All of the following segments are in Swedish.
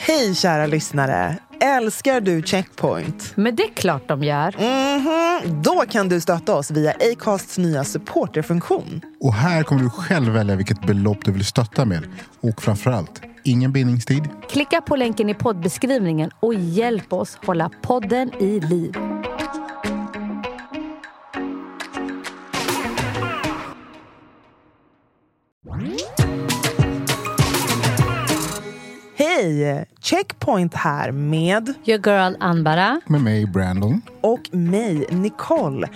Hej kära lyssnare! Älskar du Checkpoint? Men det är klart de gör. Mhm. Då kan du stötta oss via Acasts nya supporterfunktion. Och här kommer du själv välja vilket belopp du vill stötta med. Och framförallt, ingen bindningstid. Klicka på länken i poddbeskrivningen och hjälp oss hålla podden i liv. Hej! Checkpoint här med Your girl Anbara. Med mig, Brandon. och mig, Nicole.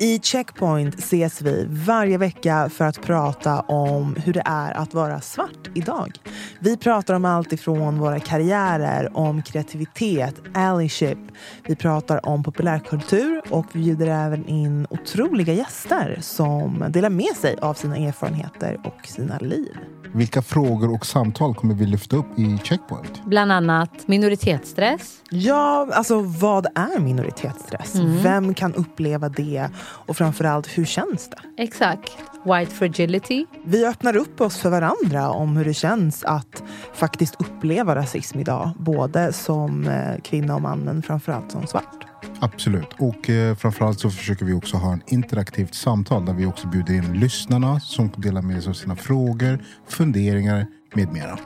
I Checkpoint ses vi varje vecka för att prata om hur det är att vara svart idag. Vi pratar om allt ifrån våra karriärer, om kreativitet, allyship. Vi pratar om populärkultur och vi bjuder även in otroliga gäster som delar med sig av sina erfarenheter och sina liv. Vilka frågor och samtal kommer vi lyfta upp i Checkpoint? Bland annat minoritetsstress. Ja, alltså vad är minoritetsstress? Vem kan uppleva det? Och framförallt, hur känns det? Exakt. White fragility. Vi öppnar upp oss för varandra om hur det känns att faktiskt uppleva rasism idag. Både som eh, kvinna och man, men framförallt som svart. Absolut. Och eh, framförallt så försöker vi också ha en interaktivt samtal där vi också bjuder in lyssnarna som delar med sig av sina frågor, funderingar med mera.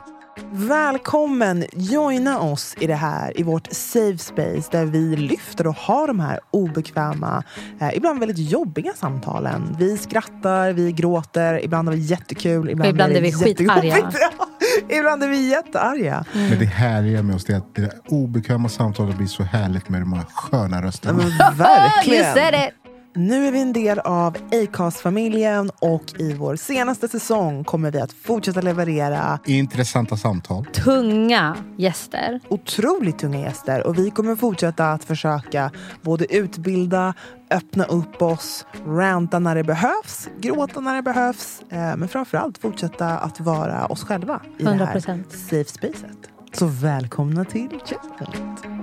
Välkommen! Joina oss i det här, i vårt safe space där vi lyfter och har de här obekväma, eh, ibland väldigt jobbiga samtalen. Vi skrattar, vi gråter, ibland har vi jättekul, ibland, ibland är vi skitarga. Ibland är vi jättearga. Men det härliga med oss är att det obekväma samtalet blir så härligt med de här sköna rösterna. men verkligen. Nu är vi en del av Acast-familjen och i vår senaste säsong kommer vi att fortsätta leverera Intressanta samtal. Tunga gäster. otroligt tunga gäster och vi kommer fortsätta att försöka både utbilda, öppna upp oss, ranta när det behövs, gråta när det behövs eh, men framförallt fortsätta att vara oss själva i det här 100%. safe spacet. Så välkomna till Checkpoint.